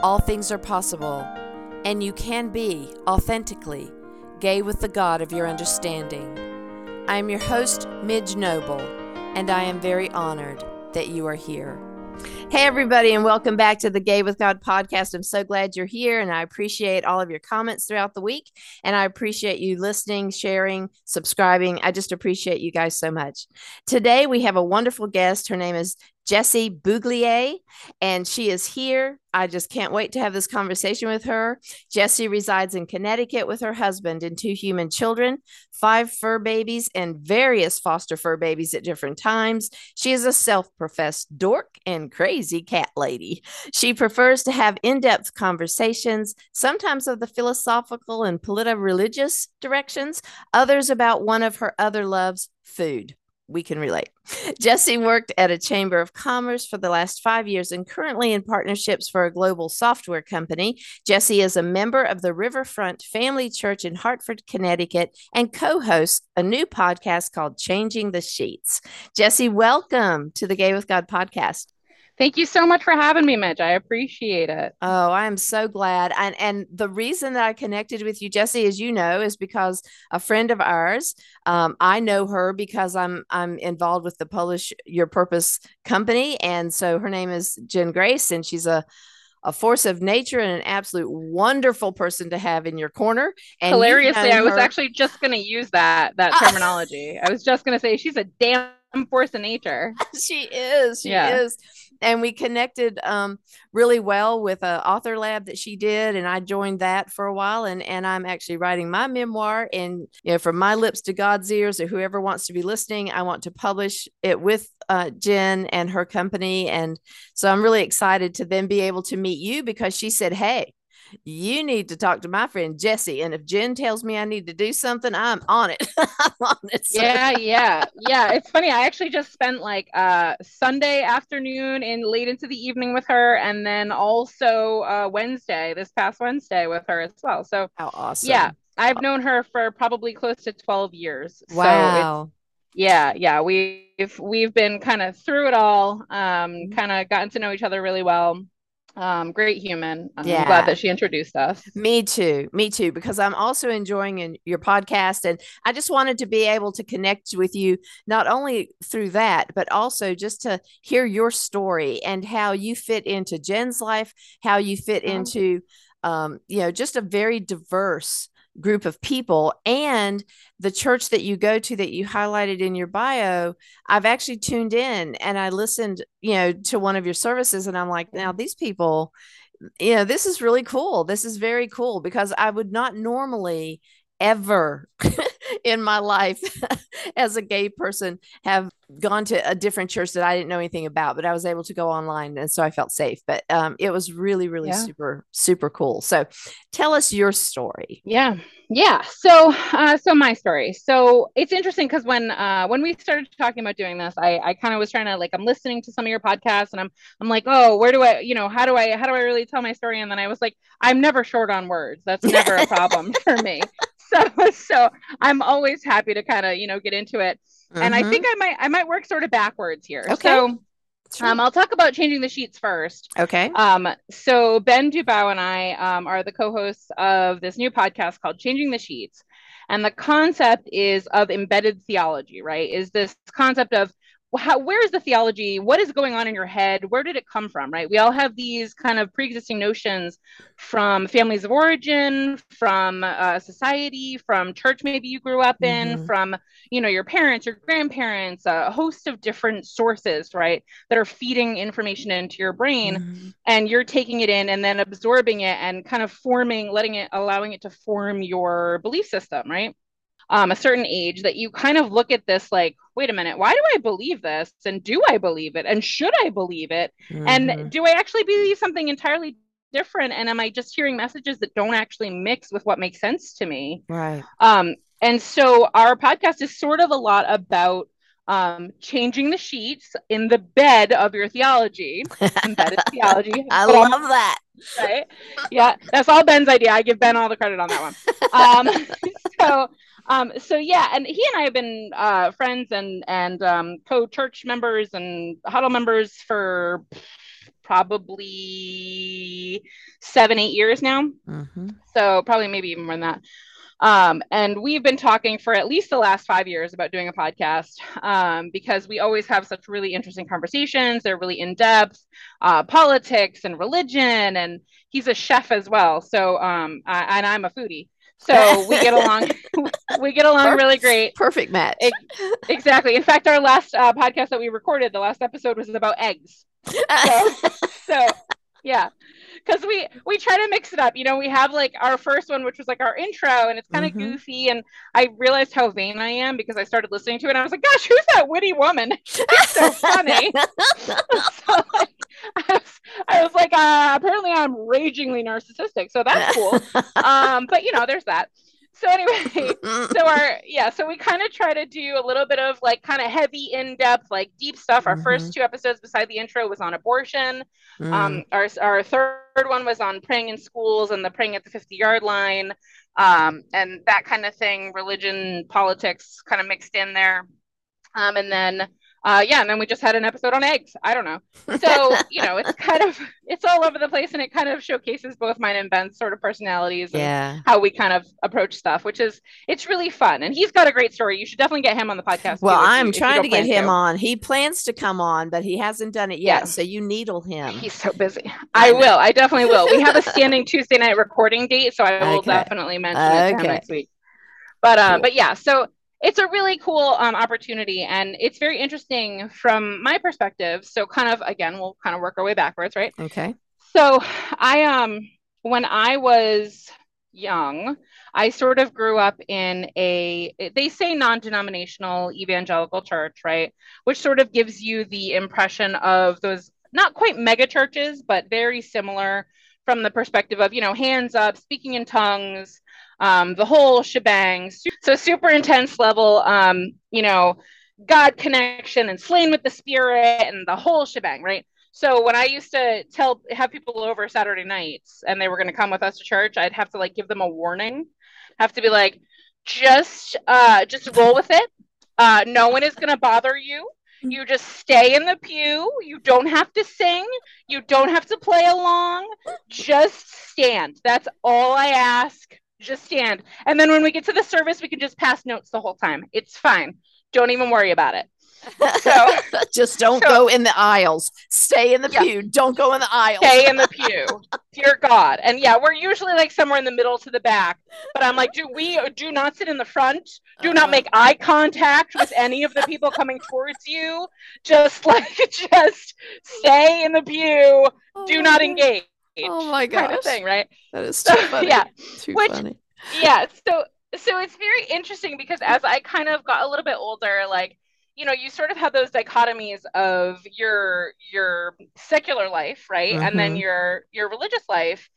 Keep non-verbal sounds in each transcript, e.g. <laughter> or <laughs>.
all things are possible and you can be authentically gay with the God of your understanding. I am your host, Midge Noble, and I am very honored that you are here. Hey, everybody, and welcome back to the Gay with God podcast. I'm so glad you're here, and I appreciate all of your comments throughout the week. And I appreciate you listening, sharing, subscribing. I just appreciate you guys so much. Today, we have a wonderful guest. Her name is Jessie Bouglier, and she is here. I just can't wait to have this conversation with her. Jessie resides in Connecticut with her husband and two human children, five fur babies, and various foster fur babies at different times. She is a self professed dork and crazy cat lady. She prefers to have in depth conversations, sometimes of the philosophical and political religious directions, others about one of her other loves, food we can relate. <laughs> Jesse worked at a chamber of commerce for the last five years and currently in partnerships for a global software company. Jesse is a member of the Riverfront Family Church in Hartford, Connecticut, and co hosts a new podcast called Changing the Sheets. Jesse, welcome to the Gay with God podcast. Thank you so much for having me, Midge. I appreciate it. Oh, I am so glad. And and the reason that I connected with you, Jesse, as you know, is because a friend of ours. Um, I know her because I'm I'm involved with the Polish Your Purpose company, and so her name is Jen Grace, and she's a a force of nature and an absolute wonderful person to have in your corner. And hilariously, I was actually just going to use that that <laughs> terminology. I was just going to say she's a damn force of nature. <laughs> she is. She yeah. is and we connected um, really well with a author lab that she did and i joined that for a while and and i'm actually writing my memoir and you know from my lips to god's ears or whoever wants to be listening i want to publish it with uh, jen and her company and so i'm really excited to then be able to meet you because she said hey you need to talk to my friend Jesse. And if Jen tells me I need to do something, I'm on it. <laughs> I'm on it. Yeah, <laughs> yeah, yeah. It's funny. I actually just spent like uh Sunday afternoon and late into the evening with her, and then also uh Wednesday, this past Wednesday with her as well. So how awesome. Yeah. I've known her for probably close to 12 years. Wow. So yeah, yeah. We've we've been kind of through it all, um, mm-hmm. kind of gotten to know each other really well um, great human. I'm yeah. glad that she introduced us. Me too. Me too, because I'm also enjoying in your podcast. And I just wanted to be able to connect with you, not only through that, but also just to hear your story and how you fit into Jen's life, how you fit into, um, you know, just a very diverse group of people. And the church that you go to that you highlighted in your bio i've actually tuned in and i listened you know to one of your services and i'm like now these people you know this is really cool. This is very cool because i would not normally ever <laughs> in my life <laughs> as a gay person have gone to a different church that I didn't know anything about, but I was able to go online and so I felt safe. But um, it was really, really yeah. super, super cool. So tell us your story. Yeah. Yeah. So uh, so my story. So it's interesting because when uh when we started talking about doing this, I, I kind of was trying to like I'm listening to some of your podcasts and I'm I'm like, oh, where do I, you know, how do I how do I really tell my story? And then I was like, I'm never short on words. That's never a problem <laughs> for me. <laughs> So so I'm always happy to kind of, you know, get into it. Mm-hmm. And I think mm-hmm. I might I might work sort of backwards here. Okay. So um, I'll talk about changing the sheets first. Okay. Um, so Ben Dubow and I um, are the co-hosts of this new podcast called Changing the Sheets, and the concept is of embedded theology. Right? Is this concept of how, where is the theology? What is going on in your head? Where did it come from? Right? We all have these kind of pre-existing notions from families of origin, from uh, society, from church maybe you grew up in, mm-hmm. from you know your parents, your grandparents, a host of different sources, right, that are feeding information into your brain, mm-hmm. and you're taking it in and then absorbing it and kind of forming, letting it, allowing it to form your belief system, right? Um, a certain age that you kind of look at this like, wait a minute, why do I believe this? And do I believe it? And should I believe it? Mm-hmm. And do I actually believe something entirely different and am i just hearing messages that don't actually mix with what makes sense to me right um and so our podcast is sort of a lot about um, changing the sheets in the bed of your theology, embedded <laughs> theology. I love that. Right? Yeah, that's all Ben's idea. I give Ben all the credit on that one. <laughs> Um, <laughs> so, um, so yeah, and he and I have been uh, friends and and um, co-church members and huddle members for probably seven, eight years now. Mm-hmm. So probably maybe even more than that. Um, and we've been talking for at least the last five years about doing a podcast um, because we always have such really interesting conversations. They're really in depth, uh, politics and religion. And he's a chef as well. So, um, I, and I'm a foodie. So we get along. <laughs> we get along perfect, really great. Perfect match. It, exactly. In fact, our last uh, podcast that we recorded, the last episode was about eggs. <laughs> So, so yeah because we we try to mix it up you know we have like our first one which was like our intro and it's kind of mm-hmm. goofy and i realized how vain i am because i started listening to it and i was like gosh who's that witty woman? <laughs> It's so funny. <laughs> So like, I, was, I was like uh, apparently i'm ragingly narcissistic. So that's cool. <laughs> Um but you know there's that so anyway <laughs> so our yeah so we kind of try to do a little bit of like kind of heavy in-depth like deep stuff our mm-hmm. first two episodes beside the intro was on abortion mm. um our, our third one was on praying in schools and the praying at the 50 yard line um and that kind of thing religion politics kind of mixed in there um and then uh, yeah, and then we just had an episode on eggs. I don't know. So, <laughs> you know, it's kind of it's all over the place and it kind of showcases both mine and Ben's sort of personalities and yeah. how we kind of approach stuff, which is it's really fun. And he's got a great story. You should definitely get him on the podcast. Well, I'm you, trying to get him to. on. He plans to come on, but he hasn't done it yet. Yeah. So you needle him. He's so busy. I, I will. I definitely will. We have a <laughs> standing Tuesday night recording date, so I will okay. definitely mention okay. it to him next week. But uh, cool. but yeah, so it's a really cool um, opportunity and it's very interesting from my perspective. So kind of again we'll kind of work our way backwards right? Okay. So i um when i was young i sort of grew up in a they say non-denominational evangelical church right? Which sort of gives you the impression of those not quite mega churches but very similar from the perspective of you know hands up speaking in tongues um, the whole shebang. So super intense level, um, you know, God connection and slain with the spirit and the whole shebang, right? So when I used to tell have people over Saturday nights and they were going to come with us to church, I'd have to like give them a warning. Have to be like, just uh, just roll with it. Uh, no one is going to bother you. You just stay in the pew. You don't have to sing. You don't have to play along. Just stand. That's all I ask just stand. And then when we get to the service, we can just pass notes the whole time. It's fine. Don't even worry about it. So <laughs> just don't so, go in the aisles. Stay in the yeah. pew. Don't go in the aisles. Stay in the pew. <laughs> Dear God. And yeah, we're usually like somewhere in the middle to the back. But I'm like, do we do not sit in the front? Do not uh-huh. make eye contact with any of the people coming towards you. Just <laughs> like just stay in the pew. Oh do not engage. Oh my gosh. Kind of thing, right? That is too <laughs> funny. yeah. Too Which, funny. Yeah. So so it's very interesting because as I kind of got a little bit older, like you know, you sort of have those dichotomies of your your secular life, right, mm-hmm. and then mm-hmm. your your religious life.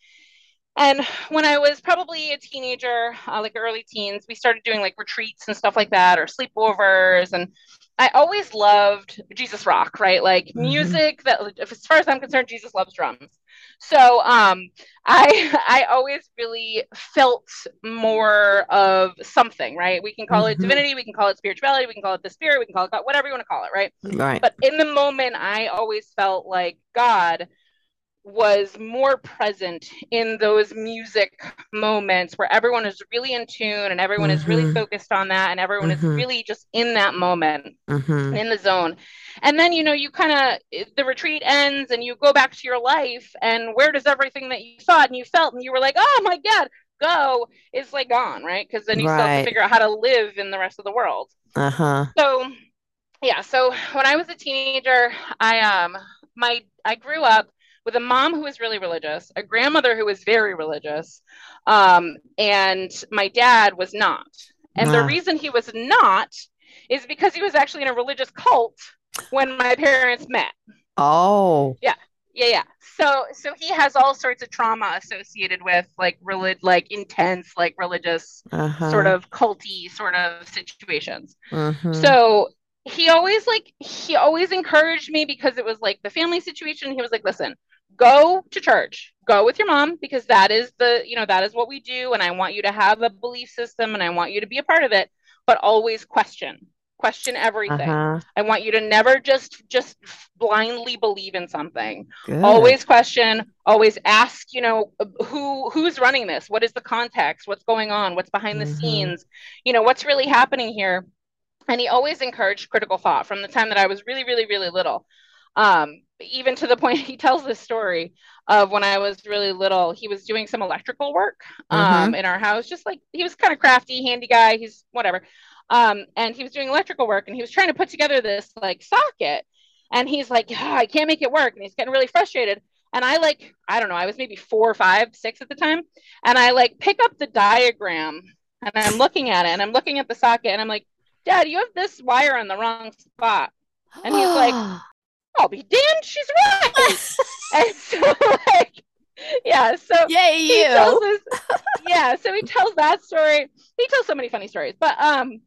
And when I was probably a teenager, uh, like early teens, we started doing like retreats and stuff like that, or sleepovers, and I always loved Jesus rock, right? Like mm-hmm. music that, as far as I'm concerned, Jesus loves drums. So um, I <laughs> I always really felt more of something, right? We can call mm-hmm. it divinity, we can call it spirituality, we can call it the spirit, we can call it God, whatever you want to call it, right? Right. But in the moment, I always felt like God was more present in those music moments where everyone is really in tune and everyone mm-hmm. is really mm-hmm. focused on that and everyone mm-hmm. is really just in that moment mm-hmm. in the zone and then you know you kind of the retreat ends and you go back to your life and where does everything that you thought and you felt and you were like oh my god go is like gone right because then you right. still have to figure out how to live in the rest of the world uh-huh so yeah so when i was a teenager i um my i grew up with a mom who was really religious, a grandmother who was very religious, um, and my dad was not. And the reason he was not is because he was actually in a religious cult when my parents met. Oh. Yeah. yeah, yeah. So so he has all sorts of trauma associated with like relig- like intense, like religious Uh-huh. sort of culty sort of situations. Mhm. So he always like he always encouraged me because it was like the family situation. He was like, listen, go to church, go with your mom because that is the you know that is what we do, and I want you to have a belief system, and I want you to be a part of it, but always question, question everything. Uh-huh. I want you to never just just blindly believe in something. Good. Always question, always ask, you know, who who's running this? What is the context? What's going on? What's behind the Mhm. scenes? You know, what's really happening here? And he always encouraged critical thought from the time that I was really really really little. Um even to the point <laughs> he tells this story of when I was really little, he was doing some electrical work um, in our house, just like he was kind of crafty, handy guy. He's whatever. Um, and he was doing electrical work and he was trying to put together this like socket. And he's like, "Ah, I can't make it work. And he's getting really frustrated. And I like, I don't know, I was maybe four, five, six at the time. And I like pick up the diagram and I'm looking at it and I'm looking at the socket and I'm like, Dad, you have this wire on the wrong spot. And he's like, <gasps> <gasps> <gasps> I'll be damned, she's right. <laughs> and so like, yeah, so Yay, he you. tells yeah so he tells that story he tells so many funny stories but um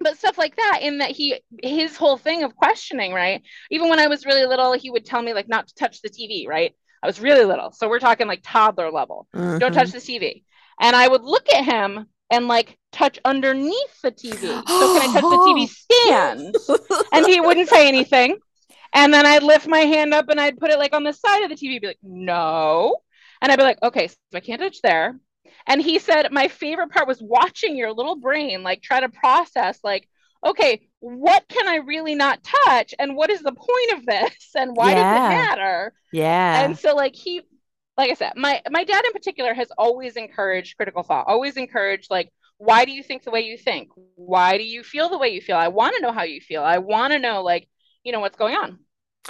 but stuff like that in that he his whole thing of questioning right even when i was really little he would tell me like not to touch the tv right i was really little so we're talking like toddler level don't Mhm. touch the tv and i would look at him and like touch underneath the tv so can i touch the tv <gasps> stand and he wouldn't say anything. And then I'd lift my hand up and I'd put it like on the side of the TV, be like, no. And I'd be like, okay, so I can't touch there. And he said, my favorite part was watching your little brain like try to process, like, okay, what can I really not touch? And what is the point of this? And why Yeah. does it matter? Yeah. And so like he like I said, my my dad in particular has always encouraged critical thought, always encouraged like why do you think the way you think? Why do you feel the way you feel? I want to know how you feel. I want to know like, you know, what's going on.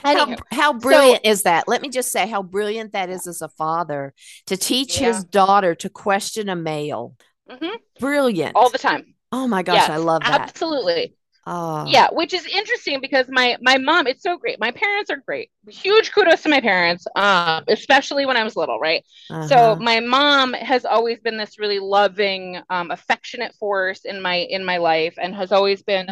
How, how brilliant is that? Let me just say how brilliant that is as a father to teach Yeah. his daughter to question a male. mhm, Brilliant. all the time. oh my gosh, I love that. Absolutely. Oh. Yeah, which is interesting because my my mom, it's so great. My parents are great. Huge kudos to my parents, um, especially when I was little, right? So Uh-huh. my mom has always been this really loving, um, affectionate force in my in my life, and has always been,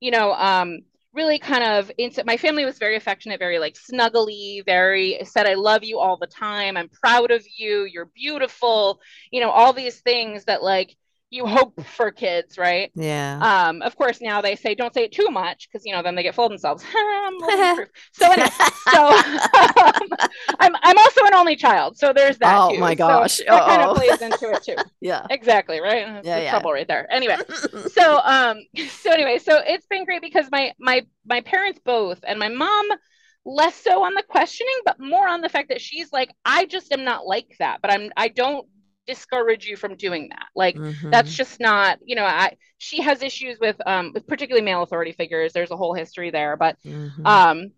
you know, um, really kind of. My family was very affectionate, very like snuggly, very said I love you all the time. I'm proud of you. You're beautiful. You know, all these things that like you hope for kids, right? yeah. Um, of course, now they say don't say it too much because you know then they get full of themselves. <laughs> <laughs> So anyway, so <laughs> um, I'm I'm also an only child, so there's that. Oh too. my So gosh. that kind of plays into it too. yeah. Exactly right. That's Yeah, the yeah. trouble right there. Anyway, so um, so anyway, so it's been great because my my my parents both and my mom less so on the questioning, but more on the fact that she's like, I just am not like that, but I'm I don't discourage you from doing that. Like Mhm. that's just not you know i she has issues with um with particularly male authority figures there's a whole history there but Mhm. um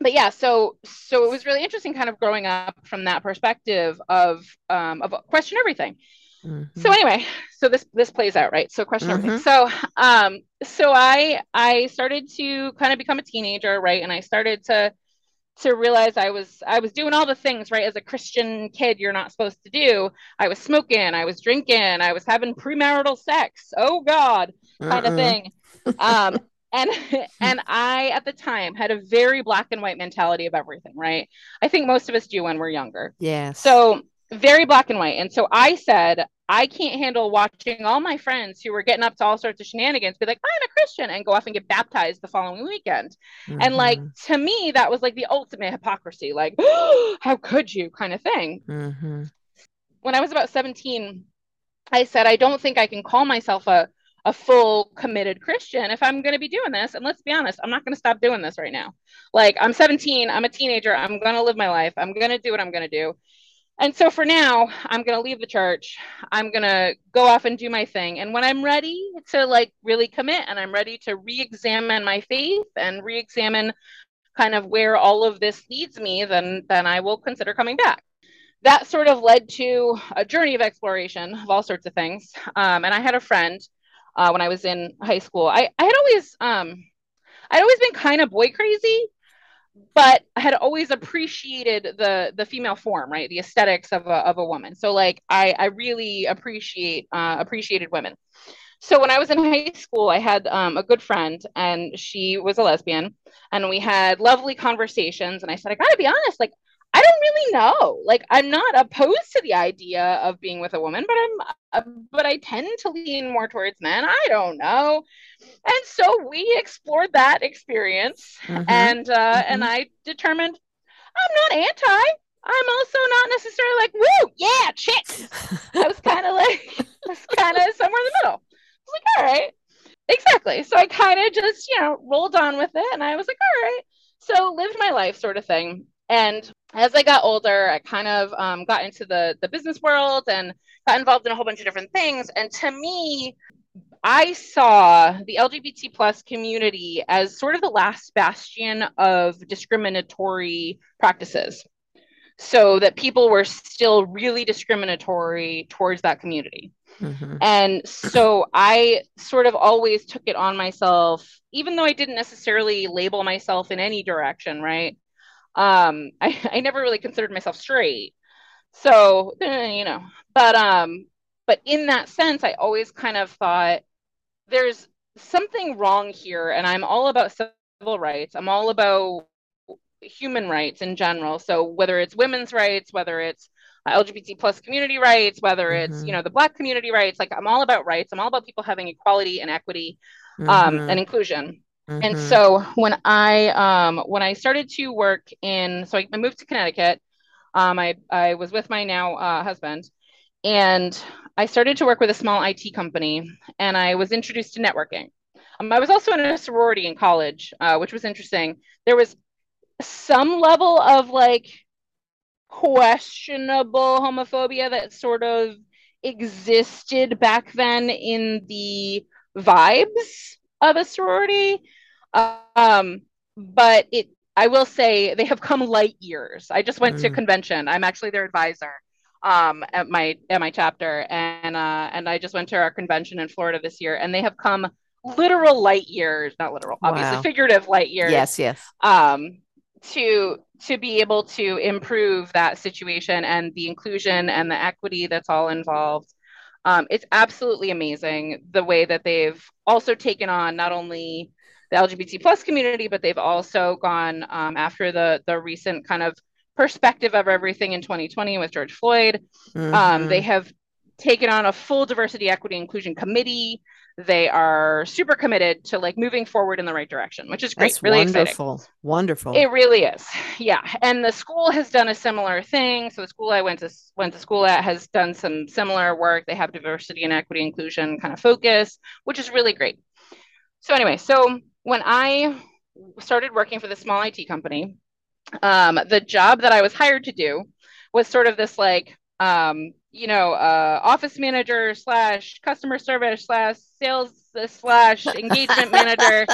but yeah so so it was really interesting kind of growing up from that perspective of um of question everything Mhm. so anyway so this this plays out right so question everything Mhm. so um so i i started to kind of become a teenager right and i started to to realize i was i was doing all the things right as a christian kid you're not supposed to do i was smoking i was drinking i was having premarital sex oh god kind of Mm-mm. thing um <laughs> and and i at the time had a very black and white mentality of everything right i think most of us do when we're younger Yeah. so very black and white. And so I said, I can't handle watching all my friends who were getting up to all sorts of shenanigans be like, I'm a Christian and go off and get baptized the following weekend. And like to me, that was like the ultimate hypocrisy, like, <gasps> how could you kind of thing. Mhm. When I was about 17, I said, I don't think I can call myself a a full committed Christian if I'm going to be doing this. And let's be honest, I'm not going to stop doing this right now. Like, I'm 17, I'm a teenager, I'm going to live my life, I'm going to do what I'm going to do. And so for now, I'm going to leave the church. I'm going to go off and do my thing. And when I'm ready to like really commit and I'm ready to re-examine my faith and re-examine kind of where all of this leads me, then then I will consider coming back. That sort of led to a journey of exploration of all sorts of things. Um, and I had a friend uh, when I was in high school. I, I had always um, I'd always been kind of boy crazy. But I had always appreciated the the female form, right? The aesthetics of a of a woman. So like I I really appreciate uh, appreciated women. So when I was in high school, I had um, a good friend, and she was a lesbian, and we had lovely conversations. And I said, I gotta be honest, like I don't really know. Like I'm not opposed to the idea of being with a woman, but I'm uh, but I tend to lean more towards men. I don't know. And so we explored that experience mm-hmm. and uh mm-hmm. and I determined I'm not anti. I'm also not necessarily like, woo, yeah, chick. <laughs> I was kind of like, <laughs> was kind of somewhere in the middle. I was like, all right, exactly. So I kind of just, you know, rolled on with it, and I was like, all right. So lived my life, sort of thing. And as I got older, I kind of um, got into the the business world and got involved in a whole bunch of different things. And to me, I saw the LGBT plus community as sort of the last bastion of discriminatory practices. So that people were still really discriminatory towards that community. Mm-hmm. And so I sort of always took it on myself, even though I didn't necessarily label myself in any direction, right? Um <laughs> I, I never really considered myself straight. So eh, you know but um but in that sense i always kind of thought there's something wrong here and i'm all about civil rights. I'm all about human rights in general. So whether it's women's rights whether it's lgbt plus community rights whether it's mm-hmm. you know the black community rights like i'm all about rights. I'm all about people having equality and equity um, mm-hmm. and inclusion Mm-hmm. And so when I um, when I started to work in, so I, I moved to Connecticut. Um, I I was with my now uh, husband, and I started to work with a small IT company, and I was introduced to networking. Um, I was also in a sorority in college, uh, which was interesting. There was some level of like questionable homophobia that sort of existed back then in the vibes of a sorority. Um, but it, I will say they have come light years. I just went mm. to convention. I'm actually their advisor um, at my at my chapter, and uh, and I just went to our convention in Florida this year, and they have come literal light years, not literal, wow. obviously figurative light years. Yes, yes. Um, to to be able to improve that situation and the inclusion and the equity that's all involved. Um, it's absolutely amazing the way that they've also taken on not only the LGBT plus community, but they've also gone um, after the the recent kind of perspective of everything in 2020 with George Floyd. Mm-hmm. Um, they have taken on a full diversity, equity, inclusion committee. They are super committed to like moving forward in the right direction, which is great. That's really wonderful. Exciting. Wonderful. It really is. Yeah. And the school has done a similar thing. So the school I went to went to school at has done some similar work. They have diversity and equity inclusion kind of focus, which is really great. So anyway, so when I started working for the small IT company, um, the job that I was hired to do was sort of this like, um, you know, uh, office manager slash customer service slash sales slash <laughs> engagement manager,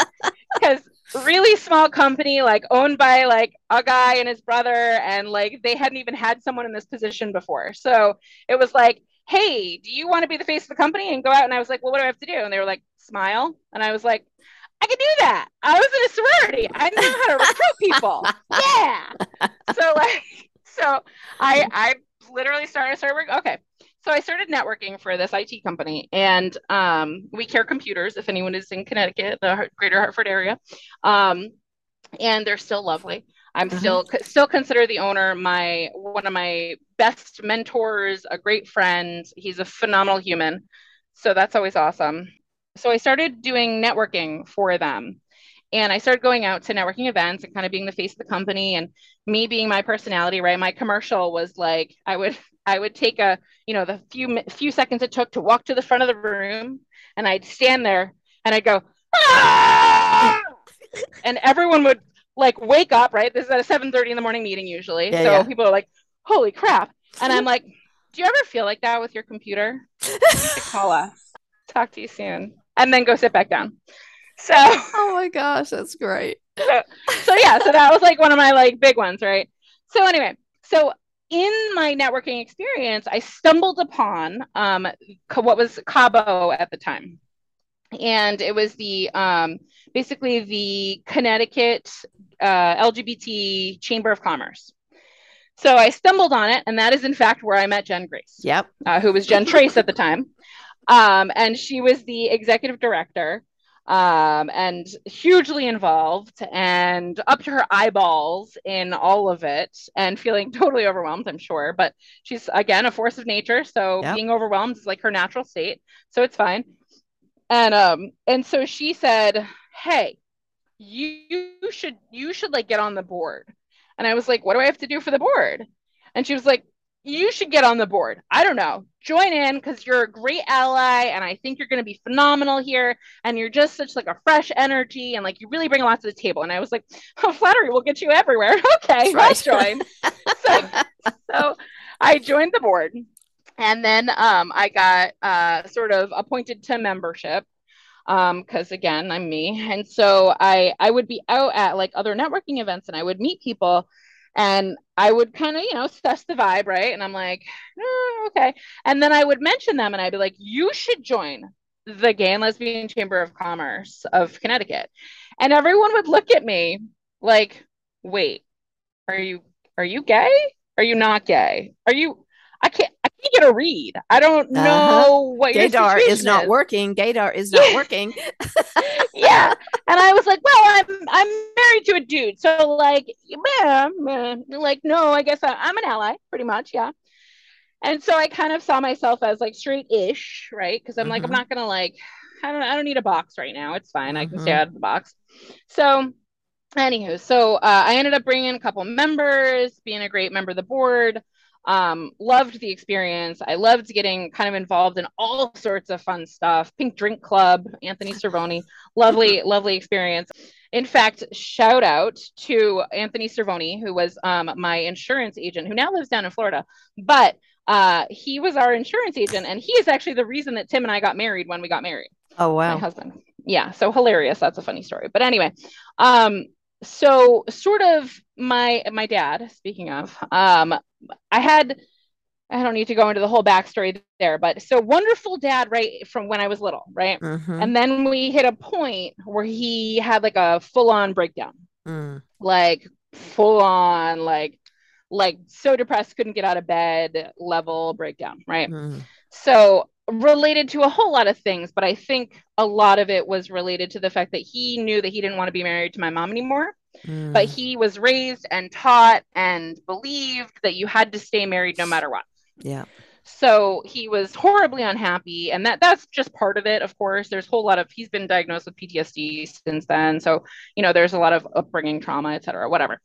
because really small company, like owned by like a guy and his brother, and like they hadn't even had someone in this position before. So it was like, hey, do you want to be the face of the company and go out? And I was like, well, what do I have to do? And they were like, smile. And I was like, I can do that. I was in a sorority. I know how to recruit people. <laughs> yeah. So like, so I I literally started started okay. So I started networking for this IT company, and um, we care computers. If anyone is in Connecticut, the Greater Hartford area, um, and they're still lovely. I'm mm-hmm. still still consider the owner my one of my best mentors, a great friend. He's a phenomenal human, so that's always awesome so I started doing networking for them. And I started going out to networking events and kind of being the face of the company and me being my personality, right? My commercial was like I would I would take a, you know, the few few seconds it took to walk to the front of the room and I'd stand there and I'd go, ah! and everyone would like wake up, right? This is at a 7:30 in the morning meeting usually. Yeah, so yeah. people are like, holy crap. And I'm <laughs> like, do you ever feel like that with your computer? <laughs> call us. Talk to you soon and then go sit back down. So Oh my gosh, that's great. <laughs> So, so yeah, so that was like one of my like big ones, right? So anyway, so in my networking experience, I stumbled upon um, what was Cabo at the time. and it was the um, basically the Connecticut uh, LGBT Chamber of Commerce. So I stumbled on it, and that is in fact where I met Jen Grace. Yep. Uh, who was Jen Trace at the time, um, and she was the executive director um, and hugely involved and up to her eyeballs in all of it and feeling <laughs> totally overwhelmed, I'm sure. But she's, again, a force of nature. So yep. being overwhelmed is like her natural state. So it's fine. And um, and so she said, Hey, you should you should like get on the board. And I was like, What do I have to do for the board? And she was like, you should get on the board. I don't know. Join in because you're a great ally and I think you're going to be phenomenal here. And you're just such like a fresh energy and like you really bring a lot to the table. And I was like, <laughs> oh, flattery will get you everywhere. <laughs> Okay, right. I'll join. <laughs> so, so I joined the board and then um, I got uh, sort of appointed to membership because um, again i'm me and so i i would be out at like other networking events and i would meet people and I would kind of, you know, suss the vibe, right? And I'm like, oh, okay. And then I would mention them and I'd be like, you should join the Gay and Lesbian Chamber of Commerce of Connecticut. And everyone would look at me like, wait, are you are you gay? Are you not gay? Are you I can't Can't get a read. I don't uh-huh. know uh-huh. what gaydar is not working. Gaydar is not working. <laughs> <laughs> yeah. And I was like, well, I'm I'm married to a dude. So like, yeah, like no, I guess I, I'm an ally, pretty much, yeah. And so I kind of saw myself as like straight-ish, right? Because I'm mm-hmm. like, I'm not gonna like, I don't I don't need a box right now. It's fine. Mm-hmm. I can stay mm-hmm. out of the box. So anywho, so uh, I ended up bringing a couple members, being a great member of the board um, loved the experience. I loved getting kind of involved in all sorts of fun stuff. Pink Drink Club, Anthony Cervoni, lovely, <laughs> lovely experience. In fact, shout out to Anthony Cervoni, who was um, my insurance agent, who now lives down in Florida. But uh, he was our insurance agent, and he is actually the reason that Tim and I got married when we got married. Oh wow, my husband. Yeah, so hilarious. That's a funny story. But anyway, um, so sort of my my dad. Speaking of, um, I had I don't need to go into the whole backstory there, but so wonderful dad, right from when I was little, right? Mm-hmm. And then we hit a point where he had like a full on breakdown, mm. like full on, like like so depressed, couldn't get out of bed level breakdown, right? Mm. So related to a whole lot of things, but I think a lot of it was related to the fact that he knew that he didn't want to be married to my mom anymore. Mm. But he was raised and taught and believed that you had to stay married no matter what. Yeah. So he was horribly unhappy, and that that's just part of it. Of course, there's a whole lot of he's been diagnosed with PTSD since then. So you know, there's a lot of upbringing trauma, et cetera, whatever.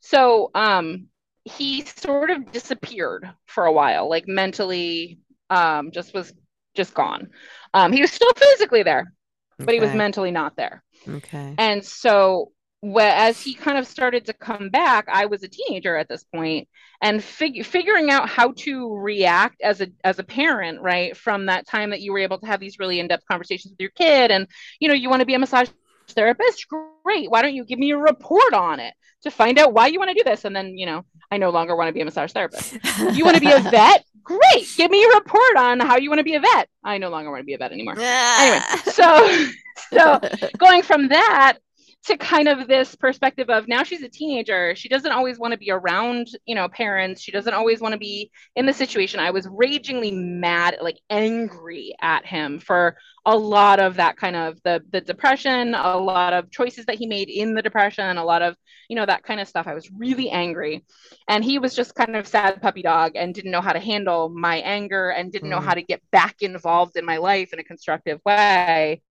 So um, he sort of disappeared for a while, like mentally, um, just was just gone. Um, he was still physically there, but okay. he was mentally not there. Okay. And so as he kind of started to come back, I was a teenager at this point, and fig- figuring out how to react as a as a parent, right, from that time that you were able to have these really in depth conversations with your kid, and you know you want to be a massage therapist, great. Why don't you give me a report on it to find out why you want to do this? And then you know I no longer want to be a massage therapist. you want to be a <laughs> vet? Great. Give me a report on how you want to be a vet. I no longer want to be a vet anymore. anyway, <laughs> so <laughs> so going from that to kind of this perspective of now she's a teenager. She doesn't always want to be around you know parents. She doesn't always want to be in the situation. I was ragingly mad like angry at him for a lot of that kind of the the depression a lot of choices that he made in the depression a lot of you know that kind of stuff. I was really angry. And he was just kind of sad puppy dog and didn't know how to handle my anger and didn't mm. know how to get back involved in my life in a constructive way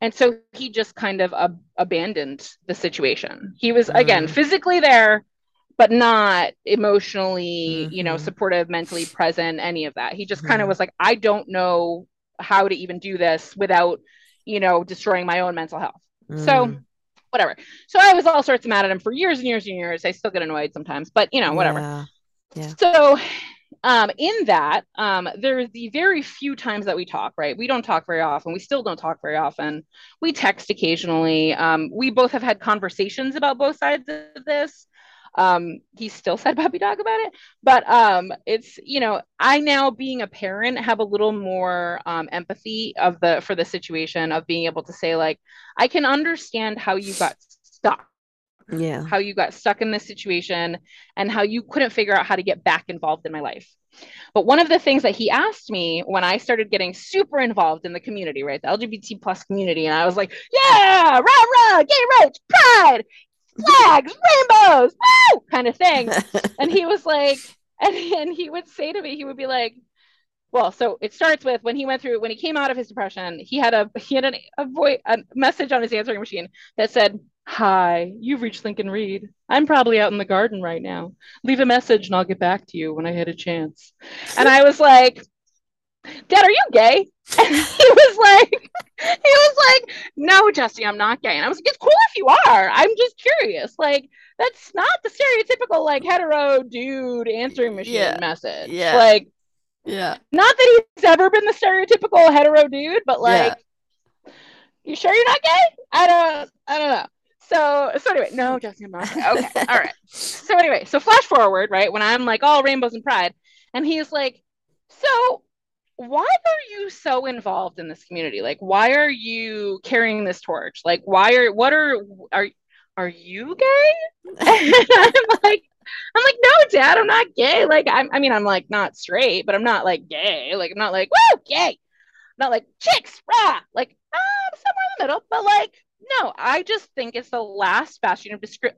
and so he just kind of ab- abandoned the situation. He was, mm. again, physically there, but not emotionally, mm-hmm. you know, mm-hmm. supportive, mentally present, any of that. He just mm-hmm. kind of was like, I don't know how to even do this without, you know, destroying my own mental health. Mm. So, whatever. So I was all sorts of mad at him for years and years and years. I still get annoyed sometimes, but you know, whatever. Yeah. Yeah. So um, in that, um, there's the very few times that we talk, right? We don't talk very often. We still don't talk very often. We text occasionally. Um, we both have had conversations about both sides of this. Um, he still <laughs> said puppy dog about it, but um, it's you know, I now being a parent have a little more um, empathy of the for the situation of being able to say like, I can understand how you got stuck yeah. how you got stuck in this situation and how you couldn't figure out how to get back involved in my life. But one of the things that he asked me when i started getting super involved in the community right the lgbt plus community and i was like yeah rah rah gay rights pride flags <laughs> rainbows woo! kind of thing. <laughs> And he was like and, and he would say to me he would be like well so it starts with when he went through when he came out of his depression he had a he had an, a voice a message on his answering machine that said Hi, you've reached Lincoln Reed. I'm probably out in the garden right now. Leave a message and I'll get back to you when I get a chance. And I was like, Dad, are you gay? <laughs> And he was like, he was like, no, Jesse, I'm not gay. And I was like, it's cool if you are. I'm just curious. Like, that's not the stereotypical like hetero dude answering machine Yeah. message. Yeah. Like, yeah not that he's ever been the stereotypical hetero dude, but like, you sure you're not gay? I don't, I don't know. So, so anyway, no, Jesse, I'm not. Okay, all right. So anyway, so flash forward, right? When I'm like, all rainbows and pride, and he's like, so why are you so involved in this community? Like, why are you carrying this torch? Like, why are what are are are you gay? <laughs> And I'm like, I'm like, no, Dad, I'm not gay. Like, I'm, I mean, I'm like not straight, but I'm not like gay. Like, I'm not like woo, gay. Not like chicks, rah. Like, ah, I'm somewhere in the middle. But like, no, I just think it's the last bastion of discri-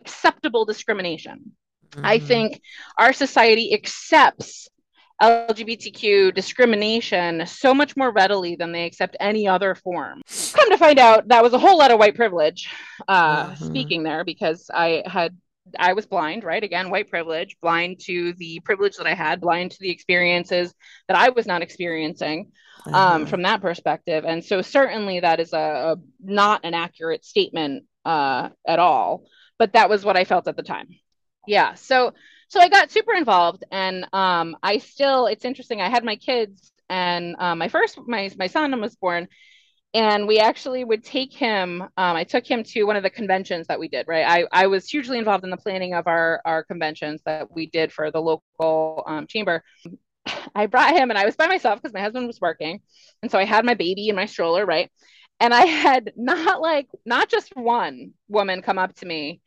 acceptable discrimination. I Mhm. think our society accepts LGBTQ discrimination so much more readily than they accept any other form. Come to find out, that was a whole lot of white privilege uh, Mhm. speaking there because I had. I was blind, right? Again, white privilege, blind to the privilege that I had, blind to the experiences that I was not experiencing um, Uh-huh. from that perspective. And so certainly that is a, a not an accurate statement uh, at all, but that was what I felt at the time. Yeah. So so I got super involved, and um, I still. It's interesting. I had my kids, and um, my first my my son was born. And we actually would take him. Um, I took him to one of the conventions that we did. Right, I, I was hugely involved in the planning of our our conventions that we did for the local um, chamber. I brought him and I was by myself because my husband was working. And so I had my baby in my stroller, right? And I had <laughs> not like, not just one woman come up to me,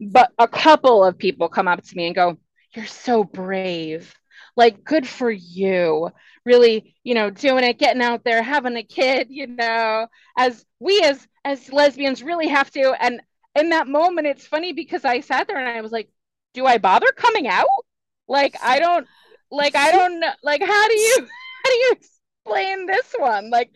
but a couple of people come up to me and go, You're so brave. Like, good for you. Really, you know, doing it, getting out there, having a kid, you know, as we as as lesbians really have to. And in that moment, it's funny because I sat there and I was like, Do I bother coming out? Like, I don't like I don't know like how do you <laughs> how do you explain this one? Like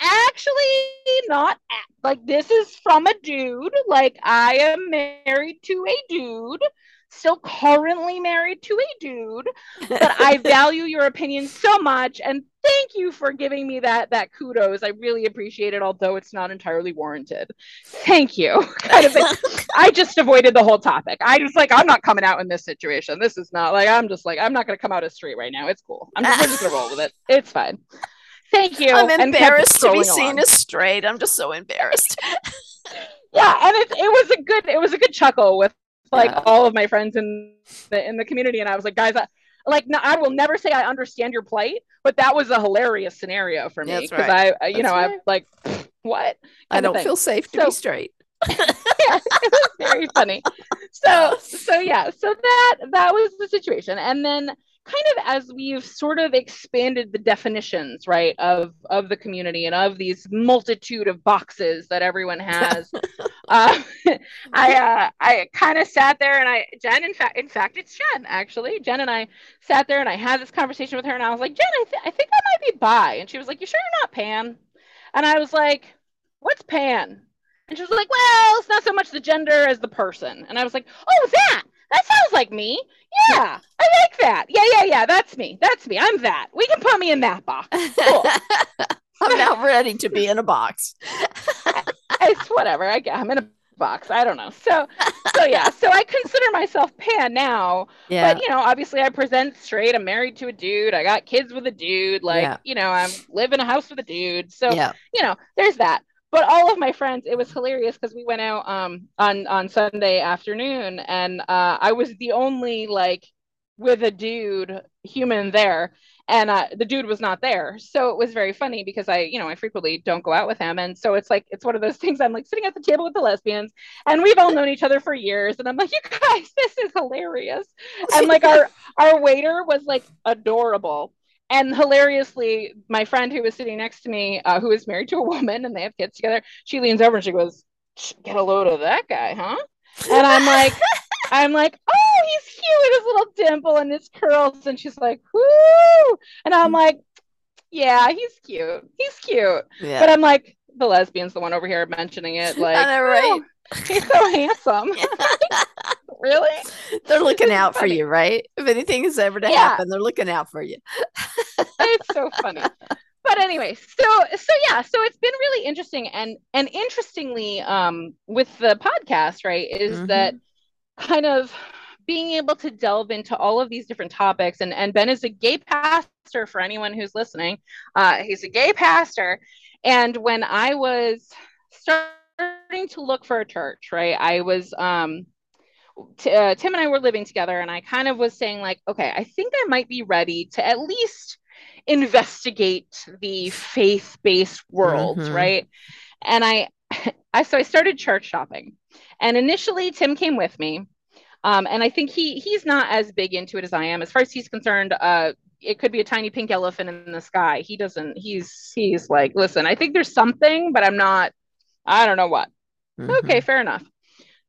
actually not like this is from a dude. Like I am married to a dude, still currently married to a dude, but I <laughs> value your opinion so much and thank you for giving me that that kudos. I really appreciate it although it's not entirely warranted. Thank you. <laughs> kind of. I just avoided the whole topic. I just like I'm not coming out in this situation. This is not like I'm just like I'm not going to come out as straight right now. It's cool. I'm just, just going to roll with it. It's fine. Thank you. I'm embarrassed to be seen along. as straight. I'm just so embarrassed. <laughs> yeah, and it, it was a good it was a good chuckle with like Yeah. all of my friends in the in the community, and I was like, guys, I, like no, I will never say I understand your plight, but that was a hilarious scenario for me because right. I, you That's know, right. I'm like, what? I don't feel safe to So- be straight. <laughs> <laughs> yeah, it was very funny. So so yeah, so that that was the situation. And then kind of as we've sort of expanded the definitions, right, of of the community and of these multitude of boxes that everyone <laughs> has, uh, <laughs> I uh, I kind of sat there and I Jen, in fact, in fact, it's Jen actually. Jen and I sat there and I had this conversation with her and I was like, Jen, I, th- I think I might be bi, and she was like, You sure you're not pan? And I was like, What's pan? And she was like, Well, it's not so much the gender as the person. And I was like, Oh, that that sounds like me. Yeah, I like that. Yeah, yeah, yeah. That's me. That's me. I'm that. We can put me in that box. Cool. <laughs> I'm not ready to be in a box. it's whatever. I, get. I'm in a box. I don't know. So, so yeah. So I consider myself pan now, Yeah. but you know, obviously I present straight. I'm married to a dude. I got kids with a dude. Like, Yeah. you know, I'm live in a house with a dude. So, yeah. you know, there's that. But all of my friends, it was hilarious because we went out um on on Sunday afternoon, and uh, I was the only like with a dude human there and uh, the dude was not there. So it was very funny because i you know i frequently don't go out with him and so it's like it's one of those things i'm like sitting at the table with the lesbians and we've all known each other for years and i'm like <laughs> you guys this is hilarious. And like our our waiter was like adorable and hilariously my friend who was sitting next to me uh, who is married to a woman and they have kids together she leans over and she goes get a load of that guy huh and i'm like <laughs> I'm like, oh, he's cute with his little dimple and his curls. And she's like, whoo. And I'm like, yeah, he's cute. He's cute. Yeah. But I'm like, the lesbian's the one over here mentioning it. <laughs> Like, right? Oh, he's so handsome. <laughs> really? <laughs> They're looking it's out funny. for you, right? If anything is ever to yeah. happen, they're looking out for you. <laughs> it's so funny. But anyway, so so yeah, so it's been really interesting and and interestingly um with the podcast, right, is mm-hmm. that kind of being able to delve into all of these different topics and, and ben is a gay pastor for anyone who's listening uh, he's a gay pastor and when i was starting to look for a church right i was um, uh, tim and i were living together and i kind of was saying like okay i think i might be ready to at least investigate the faith-based world mm-hmm. right and i <laughs> i so i started church shopping and initially, Tim came with me. Um, and I think he he's not as big into it as I am. As far as he's concerned, uh, it could be a tiny pink elephant in the sky. He doesn't. He's he's like, listen, I think there's something, but I'm not. I don't know what. Mm-hmm. Okay, fair enough.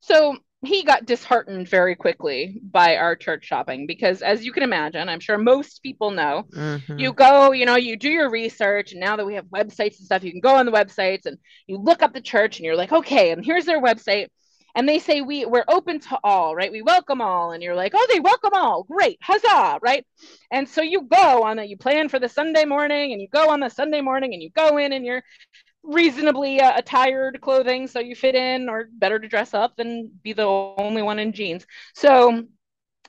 So he got disheartened very quickly by our church shopping because as you can imagine i'm sure most people know mm-hmm. you go you know you do your research and now that we have websites and stuff you can go on the websites and you look up the church and you're like okay and here's their website. And they say we we're open to all right? We welcome all and you're like oh they welcome all. Great. Huzzah! right? And so you go on that you plan for the sunday morning and you go on the sunday morning and you go in and you're reasonably uh, attired clothing so you fit in or better to dress up than be the only one in jeans. So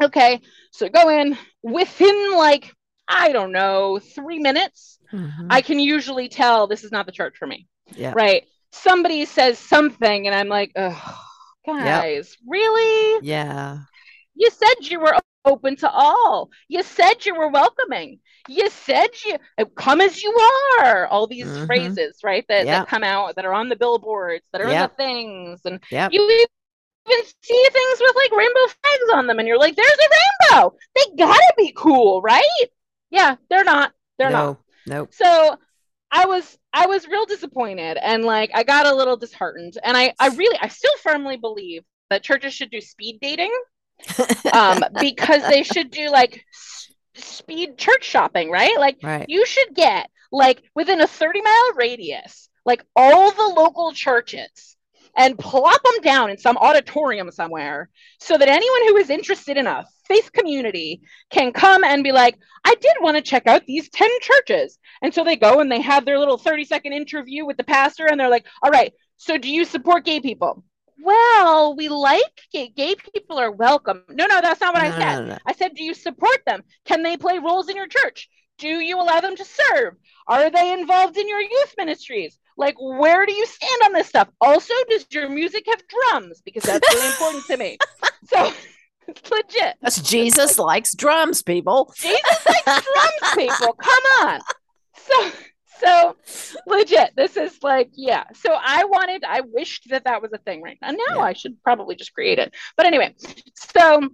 okay so go in within like i don't know three minutes mm-hmm. i can usually tell this is not the church for me yeah. right? Somebody says something and i'm like oh guys yep. really? Yeah. You said you were open to all. You said you were welcoming. You said you come as you are. All these mm-hmm. phrases right that, that come out that are on the billboards that are in the things. And you even see things with like rainbow flags on them and you're like there's a rainbow! They gotta be cool right? Yeah they're not. They're not. no, not. Nope. So i was i was real disappointed and like i got a little disheartened and i i really i still firmly believe that churches should do speed dating um <laughs> because they should do like speed church shopping, right? Like right. you should get like within a 30 mile radius, like all the local churches and plop them down in some auditorium somewhere so that anyone who is interested in a faith community can come and be like, I did want to check out these 10 churches. And so they go and they have their little 30 second interview with the pastor and they're like, all right, so do you support gay people? Well, we like gay, gay people are welcome. No, no, that's not what no, I said. No, no, I said, do you support them? Can they play roles in your church? Do you allow them to serve? Are they involved in your youth ministries? Like, where do you stand on this stuff? Also, does your music have drums? Because that's really important to me. <laughs> So, it's <laughs> legit. That's Jesus likes drums, people. Jesus likes drums, people. <laughs> Come on. So, so legit this is like yeah. So i wanted i wished that that was a thing right now. Now yeah. i should probably just create it. But anyway so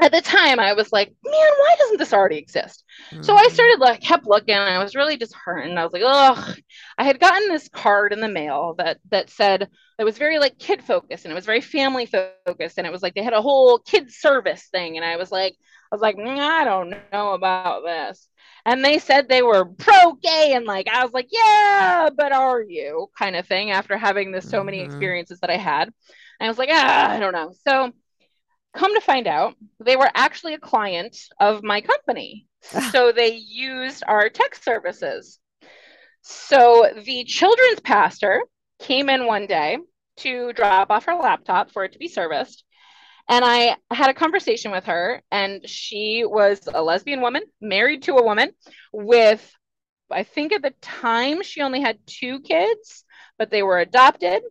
at the time i was like man why doesn't this already exist? Mm-hmm. so i mm-hmm. started like kept looking. I was really disheartened. I was like oh i had gotten this card in the mail that that said it was very like kid focused and it was very family focused and it was like they had a whole kid service thing and i was like i was like mm, i don't know about this and they said they were pro gay and like i was like yeah but are you? kind of thing after having this so many mm-hmm. experiences that i had. And i was like ah, i don't know. So come to find out they were actually a client of my company. So they used our tech services. So the children's pastor came in one day to drop off her laptop for it to be serviced and I had a conversation with her, and she was a lesbian woman, married to a woman with I think at the time she only had two kids, but they were adopted.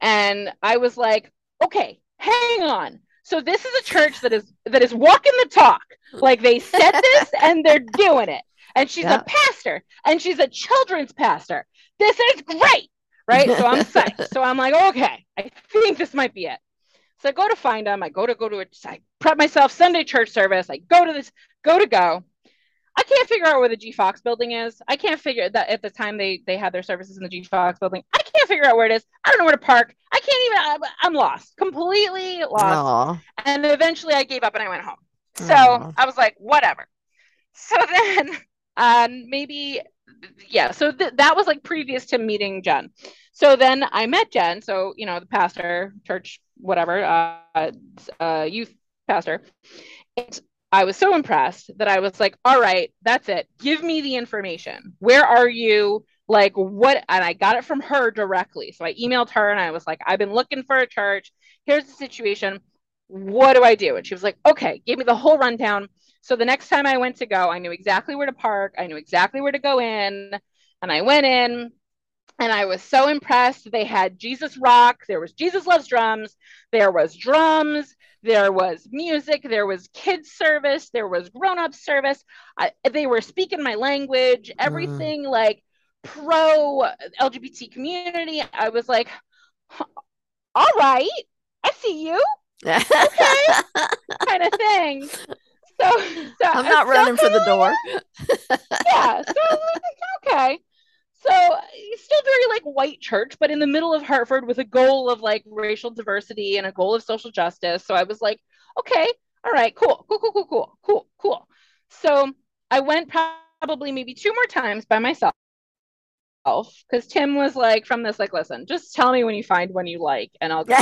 And I was like, okay, hang on. So this is a church that is that is walking the talk. Like they said this <laughs> and they're doing it. And she's yeah. a pastor and she's a children's pastor. This is great. Right. So I'm psyched. <laughs> So I'm like, okay, I think this might be it. So I go to find them. I go to go to it. I prep myself Sunday church service. I go to this, go to go. I can't figure out where the G Fox building is. I can't figure that at the time they they had their services in the G Fox building. I can't figure out where it is. I don't know where to park. I can't even. I'm, I'm lost, completely lost. Aww. And eventually, I gave up and I went home. So Aww. I was like, whatever. So <laughs> then, um, maybe yeah. So th- that was like previous to meeting Jen. So then I met Jen. So you know the pastor, church, whatever, uh, uh youth pastor. And I was so impressed that I was like, all right, that's it. Give me the information. Where are you? Like, what? And I got it from her directly. So I emailed her and I was like, I've been looking for a church. Here's the situation. What do I do? And she was like, okay, give me the whole rundown. So the next time I went to go, I knew exactly where to park. I knew exactly where to go in. And I went in and I was so impressed. They had Jesus Rock, there was Jesus Loves Drums, there was drums, there was music, there was kids service, there was grown up service. I, they were speaking my language, mm. everything mm. like pro LGBT community. I was like, all right, I see you. Okay, <laughs> kind of thing. So, so I'm not running for the door. yeah. So like, okay. So still very like white church, but in the middle of Hartford with a goal of like racial diversity and a goal of social justice. So I was like, okay, all right, cool, cool, cool, cool, cool, cool, cool. So I went probably maybe two more times by myself because Tim was like from this, like, listen, just tell me when you find one you like and I'll go.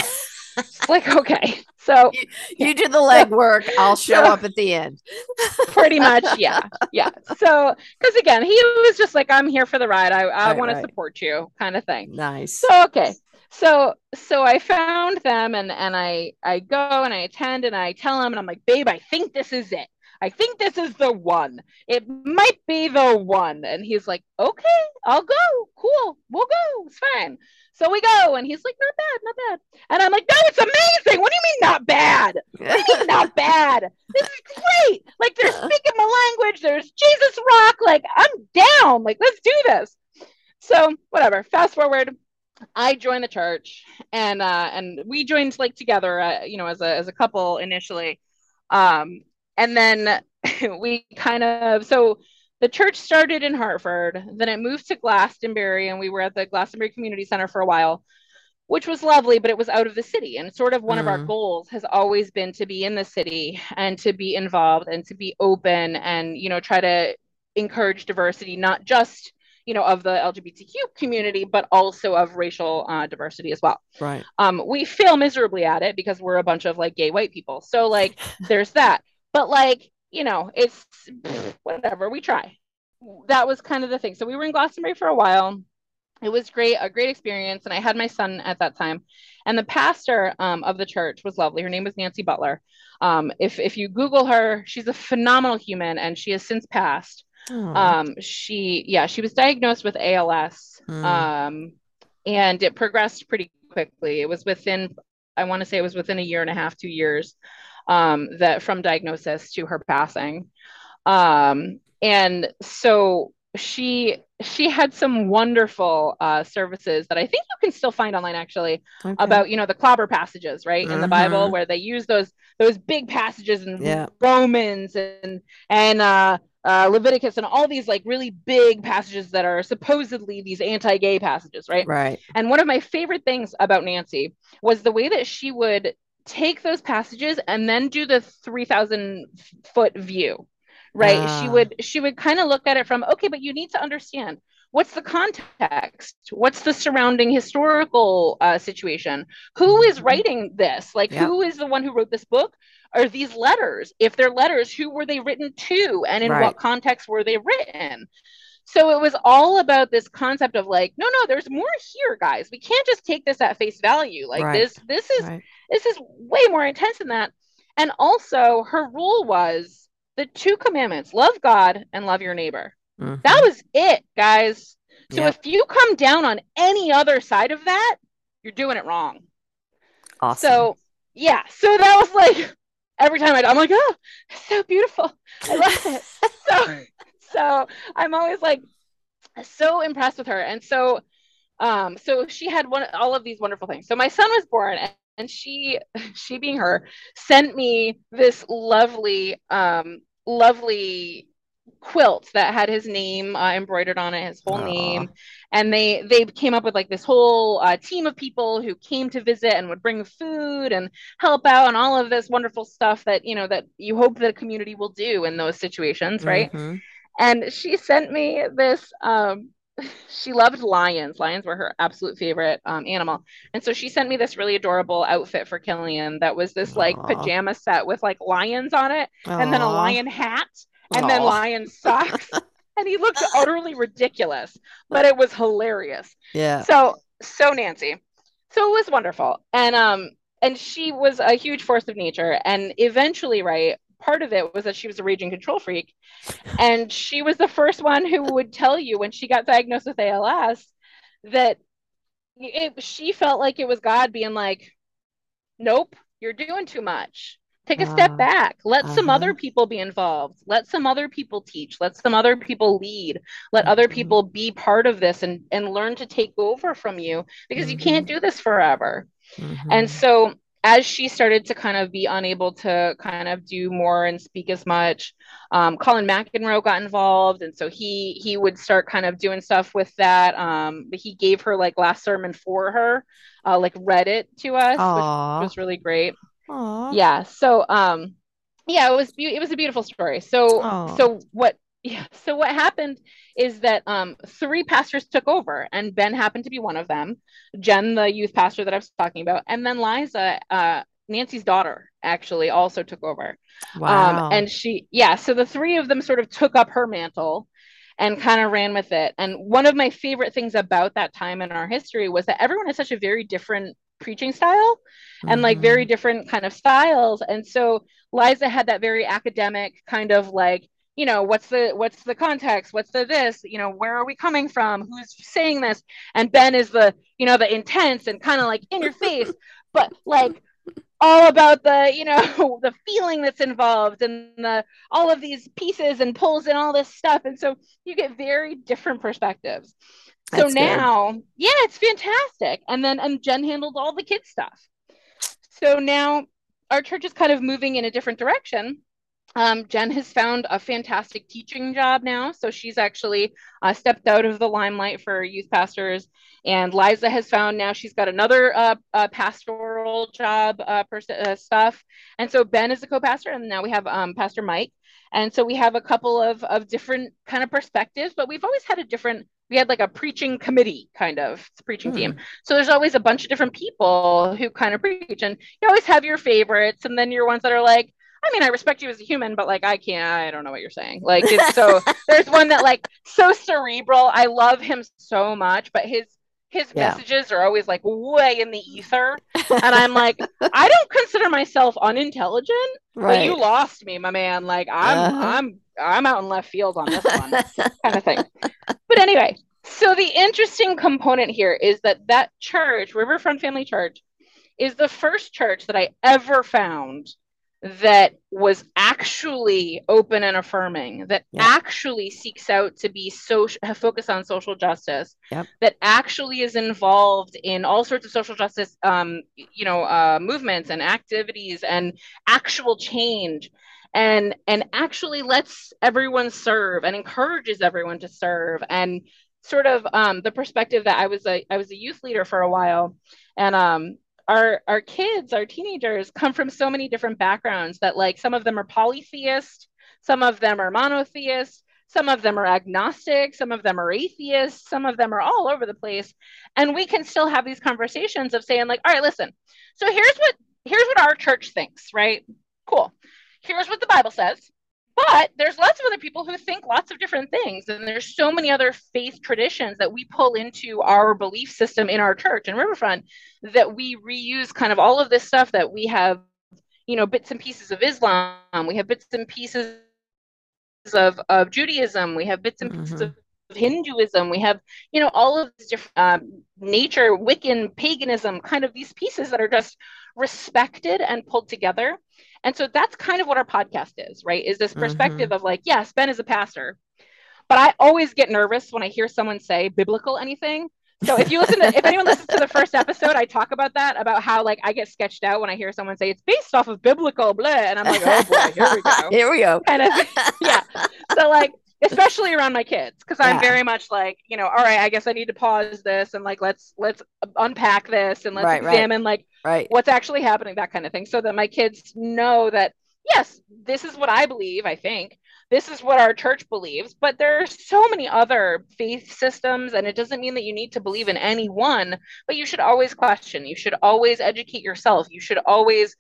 Like, okay. So <laughs> you, you yeah. do the legwork, <laughs> I'll show so, up at the end. <laughs> pretty much, yeah. Yeah. So because again, he was just like, I'm here for the ride. I, I right, want right. to support you, kind of thing. Nice. So okay. So so I found them and and I I go and I attend and I tell him and I'm like, babe, I think this is it. I think this is the one. It might be the one. And he's like, okay, I'll go. Cool. We'll go. It's fine. So we go, and he's like, not bad, not bad. And I'm like, no, it's amazing. What do you mean not bad? What do you mean not <laughs> bad? This is great. Like they're speaking my language. There's Jesus rock. Like I'm down. Like let's do this. So whatever. Fast forward. I joined the church, and uh, and we joined like together, uh, you know, as a as a couple initially, um, and then <laughs> we kind of so the church started in Hartford, then it moved to Glastonbury, and we were at the Glastonbury Community Center for a while, which was lovely, but it was out of the city. And sort of one mm. of our mm. goals has always been to be in the city and to be involved and to be open and, you know, try to encourage diversity, not just you know of the lgbtq community but also of racial uh, diversity as well right um we fail miserably at it because we're a bunch of like gay white people so like <laughs> there's that but like you know, it's whatever. We try. That was kind of the thing. So we were in Glastonbury for a while. It was great, a great experience. And I had my son at that time. And the pastor um, of the church was lovely. Her name was Nancy Butler. Um, if if you Google her, she's a phenomenal human, and she has since passed. Oh. Um, she yeah, she was diagnosed with ALS, mm. um, and it progressed pretty quickly. It was within, I want to say, it was within a year and a half, two years um, that from diagnosis to her passing. Um, and so she she had some wonderful uh, services that I think you can still find online actually okay. about you know the clobber passages right in the Bible mm-hmm. where they use those those big passages in yeah. Romans and and uh, uh, Leviticus and all these like really big passages that are supposedly these anti-gay passages right right and one of my favorite things about Nancy was the way that she would take those passages and then do the 3000 foot view right she ah. would she would kind of look at it from okay but you need to understand what's the context what's the surrounding historical uh, situation who is mm-hmm. writing this like yep. who is the one who wrote this book are these letters if they're letters who were they written to and in right. what context were they written so it was all about this concept of like no no there's more here guys we can't just take this at face value like right. this this is right. This is way more intense than that and also her rule was the two commandments love god and love your neighbor Mm-hmm. That was it, guys. So yep. if you come down on any other side of that, you're doing it wrong. Awesome. So yeah, so that was like every time I, I'm like, oh, so beautiful. I love it. <laughs> so so I'm always like so impressed with her, and so um so she had one all of these wonderful things. So my son was born, and, she <laughs> she being her sent me this lovely um lovely quilt that had his name uh, embroidered on it, his whole Aww. name. And they they came up with like this whole uh, team of people who came to visit and would bring food and help out and all of this wonderful stuff that you know that you hope the community will do in those situations, right? Mm-hmm. And she sent me this. Um, <laughs> she loved lions. Lions were her absolute favorite um, animal, and so she sent me this really adorable outfit for Killian that was this like Aww. pajama set with like lions on it, Aww. and then a lion hat and Aww. then lion <laughs> socks. and he looked utterly ridiculous, but it was hilarious. Yeah. So so Nancy. So it was wonderful. And um and she was a huge force of nature. And eventually, right, part of it was that she was a raging control freak. And she was the first one who would tell you when she got diagnosed with ALS that it, she felt like it was God being like, nope, you're doing too much take a uh, step back let uh-huh. some other people be involved let some other people teach let some other people lead let mm-hmm. other people be part of this and and learn to take over from you because mm-hmm. you can't mm-hmm. do this forever mm-hmm. and so as she started to kind of be unable to kind of do more and speak as much um, colin mcenroe got involved and so he he would start kind of doing stuff with that um, but he gave her like last sermon for her uh, like read it to us Aww. which was really great Aww. Yeah. So um yeah, it was be- it was a beautiful story. So Aww. so what yeah, so what happened is that um three pastors took over and Ben happened to be one of them. Jen, the youth pastor that I was talking about, and then Liza, uh Nancy's daughter actually also took over. Um, wow. Um, and she, yeah, so the three of them sort of took up her mantle and kind of ran with it. And one of my favorite things about that time in our history was that everyone has such a very different preaching style and mm-hmm. like very mm-hmm. different kind of styles and so liza had that very academic kind of like you know what's the what's the context what's the this you know where are we coming from who's saying this and ben is the you know the intense and kind of like in your face <laughs> but like all about the you know <laughs> the feeling that's involved and the all of these pieces and pulls and all this stuff and so you get very different perspectives so now, good. yeah, it's fantastic. And then and Jen handled all the kids stuff. So now our church is kind of moving in a different direction. Um, Jen has found a fantastic teaching job now. So she's actually uh, stepped out of the limelight for youth pastors. And Liza has found now she's got another uh, uh, pastoral job uh, pers- uh, stuff. And so Ben is the co pastor. And now we have um, Pastor Mike. And so we have a couple of, of different kind of perspectives, but we've always had a different we had like a preaching committee kind of preaching team. Hmm. So there's always a bunch of different people who kind of preach, and you always have your favorites, and then your ones that are like, I mean, I respect you as a human, but like I can't, I don't know what you're saying. Like it's so <laughs> there's one that like so cerebral. I love him so much, but his his yeah. messages are always like way in the ether. <laughs> And I'm like, I don't consider myself unintelligent, right. but you lost me, my man. Like I'm uh-huh. I'm I'm out in left field on this one <laughs> kind of thing. But anyway, so the interesting component here is that that church, Riverfront Family Church, is the first church that I ever found that was actually open and affirming that yep. actually seeks out to be social focus on social justice yep. that actually is involved in all sorts of social justice um, you know uh, movements and activities and actual change and and actually lets everyone serve and encourages everyone to serve and sort of um, the perspective that I was a I was a youth leader for a while and um, our our kids, our teenagers come from so many different backgrounds that like some of them are polytheist, some of them are monotheist, some of them are agnostic, some of them are atheists, some of them are all over the place. And we can still have these conversations of saying, like, all right, listen, so here's what here's what our church thinks, right? Cool. Here's what the Bible says. But there's lots of other people who think lots of different things. And there's so many other faith traditions that we pull into our belief system in our church and Riverfront that we reuse kind of all of this stuff that we have, you know, bits and pieces of Islam, we have bits and pieces of, of Judaism, we have bits and pieces mm-hmm. of Hinduism, we have, you know, all of these different um, nature, Wiccan, paganism, kind of these pieces that are just respected and pulled together. And so that's kind of what our podcast is, right? Is this perspective mm-hmm. of like, yes, Ben is a pastor, but I always get nervous when I hear someone say biblical anything. So if you listen to, if anyone listens to the first episode, I talk about that, about how like I get sketched out when I hear someone say it's based off of biblical blah, and I'm like, oh boy, here we go, <laughs> here we go, <laughs> kind of, yeah. So like especially around my kids because i'm very much like you know all right i guess i need to pause this and like let's let's unpack this and let's right, examine right. like right. what's actually happening that kind of thing so that my kids know that yes this is what i believe i think this is what our church believes but there are so many other faith systems and it doesn't mean that you need to believe in any one but you should always question you should always educate yourself you should always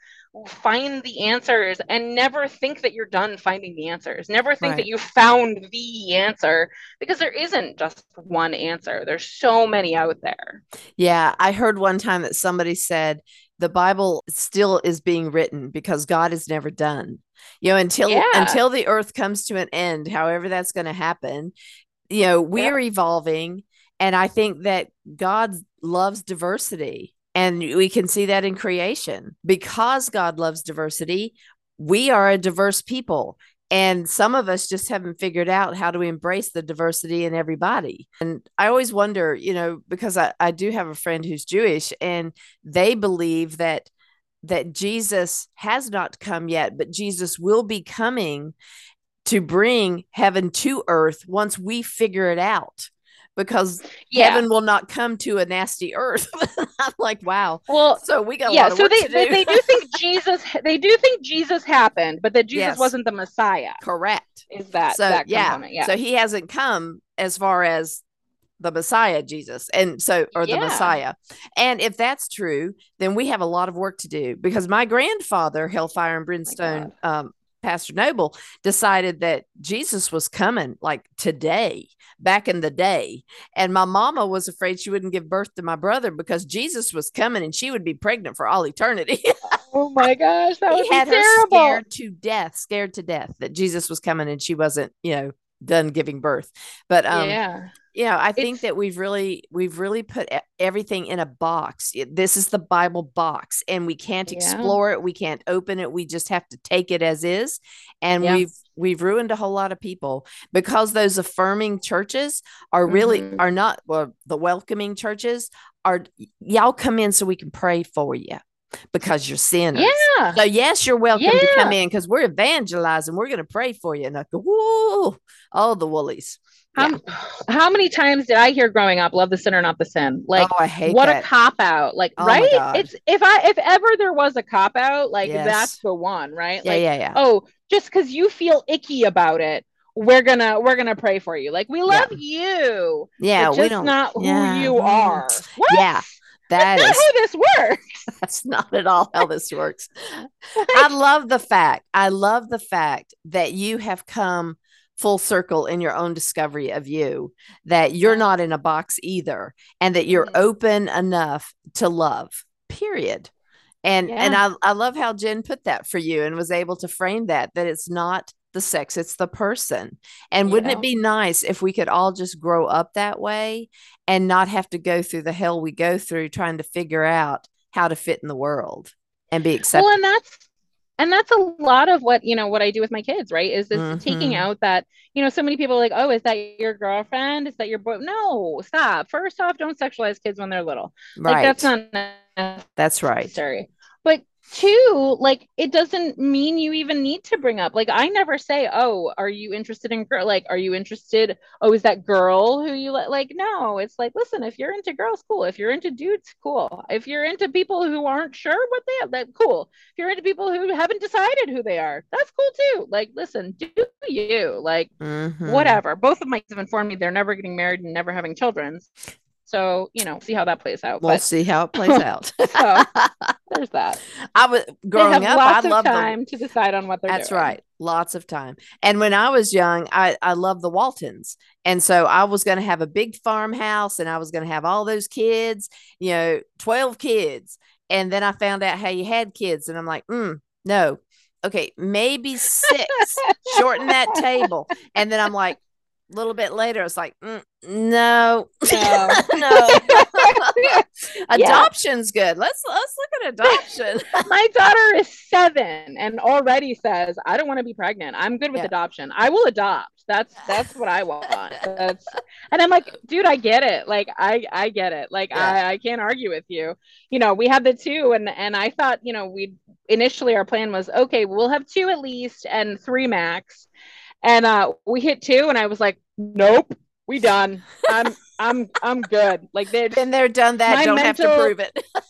find the answers and never think that you're done finding the answers. Never think right. that you found the answer because there isn't just one answer. There's so many out there. Yeah, I heard one time that somebody said the Bible still is being written because God is never done. You know, until yeah. until the earth comes to an end, however that's going to happen, you know, we're yeah. evolving and I think that God loves diversity and we can see that in creation. Because God loves diversity, we are a diverse people. And some of us just haven't figured out how to embrace the diversity in everybody. And I always wonder, you know, because I, I do have a friend who's Jewish and they believe that that Jesus has not come yet, but Jesus will be coming to bring heaven to earth once we figure it out because yeah. heaven will not come to a nasty earth. <laughs> I'm like, wow. Well, so we got yeah. so they, they, they do think <laughs> Jesus they do think Jesus happened, but that Jesus yes. wasn't the Messiah. Correct. Is that so? That yeah. yeah. So he hasn't come as far as the Messiah, Jesus, and so or the yeah. Messiah. And if that's true, then we have a lot of work to do because my grandfather, Hellfire and Brimstone, oh um, Pastor Noble, decided that Jesus was coming like today back in the day. And my mama was afraid she wouldn't give birth to my brother because Jesus was coming and she would be pregnant for all eternity. <laughs> oh my gosh, that was had terrible. her scared to death, scared to death that Jesus was coming and she wasn't, you know, done giving birth. But um yeah you know i think it's, that we've really we've really put everything in a box this is the bible box and we can't yeah. explore it we can't open it we just have to take it as is and yeah. we've we've ruined a whole lot of people because those affirming churches are really mm-hmm. are not well the welcoming churches are y'all come in so we can pray for you because you're sinners. Yeah. So yes, you're welcome yeah. to come in because we're evangelizing. We're going to pray for you. And I go, whoa, all the woolies. How, yeah. how many times did I hear growing up, love the sinner, not the sin? Like, oh, I hate what that. a cop out. Like, oh right? It's if I, if ever there was a cop out, like yes. that's the one, right? Yeah, like, yeah, yeah. Oh, just because you feel icky about it, we're gonna, we're gonna pray for you. Like, we love yeah. you. Yeah. we don't, not yeah. who you are. What? Yeah. That that's is, how this works. <laughs> That's not at all how this works. <laughs> I love the fact, I love the fact that you have come full circle in your own discovery of you that you're not in a box either and that you're mm-hmm. open enough to love period and yeah. and I, I love how jen put that for you and was able to frame that that it's not the sex it's the person and yeah. wouldn't it be nice if we could all just grow up that way and not have to go through the hell we go through trying to figure out how to fit in the world and be accepted well and that's and that's a lot of what you know what i do with my kids right is this mm-hmm. taking out that you know so many people are like oh is that your girlfriend? Is that your boy no stop. First off don't sexualize kids when they're little. Right like that's not that's right. sorry but two like it doesn't mean you even need to bring up like i never say oh are you interested in girl like are you interested? Oh is that girl who you like like no it's like listen if you're into girls cool. If you're into dudes cool. If you're into people who aren't sure what they have that cool. If you're into people who haven't decided who they are that's cool too. Like listen do you? Like mm-hmm. whatever. Both of my kids have informed me they're never getting married and never having children so, you know, see how that plays out. We'll but, see how it plays <laughs> out. so <laughs> there's that. I was growing up, I loved time the, to decide on what they're That's doing. right. Lots of time. And when I was young, I, I loved the Waltons. And so I was going to have a big farmhouse and I was going to have all those kids, you know, 12 kids. And then I found out how you had kids. And I'm like, mm, no, okay, maybe six, <laughs> shorten that table. And then I'm like, a little bit later, it's like, mm, no, no, <laughs> no. <laughs> Adoption's good. Let's let's look at adoption. <laughs> My daughter is seven and already says, I don't want to be pregnant. I'm good with yeah. adoption. I will adopt. That's that's what I want. That's and I'm like, dude, I get it. Like I I get it. Like yeah. I, I can't argue with you. You know, we have the two and and I thought, you know, we initially our plan was okay, we'll have two at least and three max and uh, we hit two, and I was like, nope, we done. I'm I'm I'm good. Like they're been there, done that. Don't mental, have to prove it. <laughs>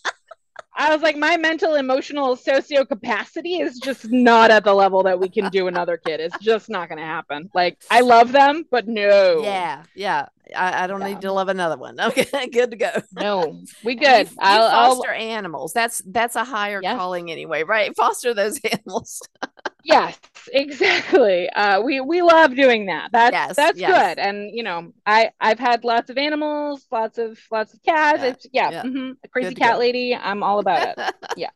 I was like, my mental, emotional, socio capacity is just not at the level that we can do another kid. It's just not going to happen. Like, I love them, but no. Yeah, yeah. I, I don't yeah. need to love another one. <laughs> Okay, good to go. No, we good. You, you I'll, foster I'll... animals. That's that's a higher yes. calling anyway, right? Foster those <laughs> animals. Yes, exactly. Uh, we we love doing that. That's yes, that's yes. good. And you know, I I've had lots of animals, lots of lots of cats. Yeah, it's yeah, yeah. Mm-hmm. crazy cat go. lady. I'm all about it. <laughs> yeah.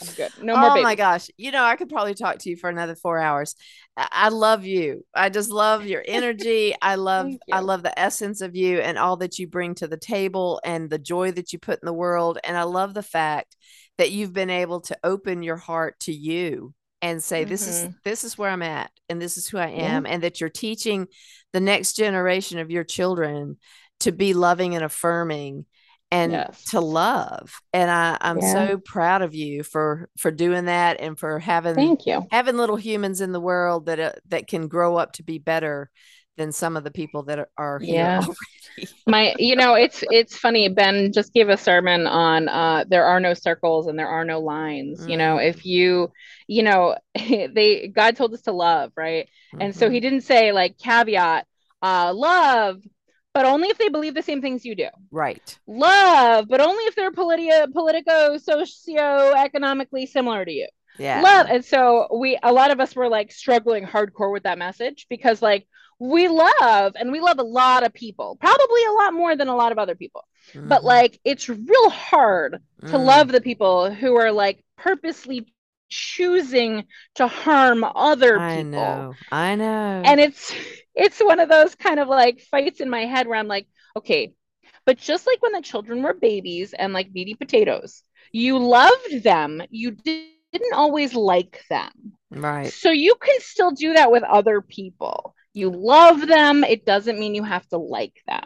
I'm good. No more. Oh babies. my gosh! You know, I could probably talk to you for another four hours. I love you. I just love your energy. I love I love the essence of you and all that you bring to the table and the joy that you put in the world. And I love the fact that you've been able to open your heart to you and say mm-hmm. this is mm-hmm. this is where I'm at and this is who I am yeah. and that you're teaching the next generation of your children to be loving and affirming and yes. to love and i i'm yeah. so proud of you for for doing that and for having thank you having little humans in the world that uh, that can grow up to be better than some of the people that are, are yeah <laughs> my you know it's it's funny ben just gave a sermon on uh there are no circles and there are no lines mm. you know if mm. you you know <laughs> they god told us to love right mm-hmm. and so he mm-hmm. didn't say like caveat uh love but only if they believe the same things you do. Right. Love, but only if they're politi- politico, socio-economically similar to you. Yeah. Love. And so we a lot of us were like struggling hardcore with that message because like we love and we love a lot of people, probably a lot more than a lot of other people. Mm-hmm. But like it's real hard mm. to love the people who are like purposely choosing to harm other people. I know. I know. And it's <laughs> it's one of those kind of like fights in my head where I'm like, okay, but just like when the children were babies and like meaty potatoes, you loved them, you didn't always like them. Right. So you can still do that with other people. You love them, it doesn't mean you have to like them.